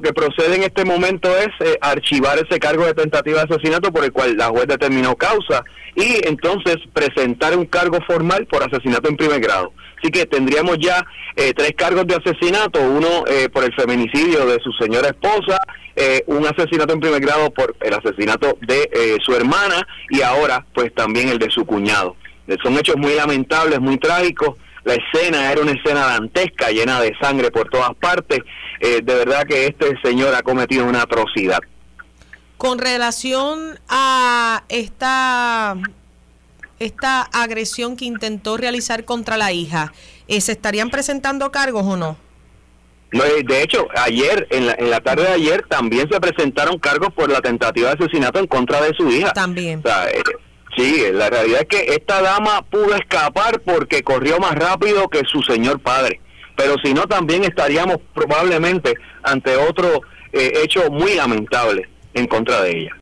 que procede en este momento es eh, archivar ese cargo de tentativa de asesinato por el cual la juez determinó causa y entonces presentar un cargo formal por asesinato en primer grado. Así que tendríamos ya eh, tres cargos de asesinato, uno eh, por el feminicidio de su señora esposa, un asesinato en primer grado por el asesinato de su hermana y ahora pues también el de su cuñado. Son hechos muy lamentables, muy trágicos la escena era una escena dantesca, llena de sangre por todas partes. Eh, de verdad que este señor ha cometido una atrocidad. Con relación a esta, esta agresión que intentó realizar contra la hija, eh, ¿se estarían presentando cargos o no? No, eh, de hecho, ayer, en la, en la tarde de ayer, también se presentaron cargos por la tentativa de asesinato en contra de su hija. También. Sí, la realidad es que esta dama pudo escapar porque corrió más rápido que su señor padre. Pero si no, también estaríamos probablemente ante otro eh, hecho muy lamentable en contra de ella.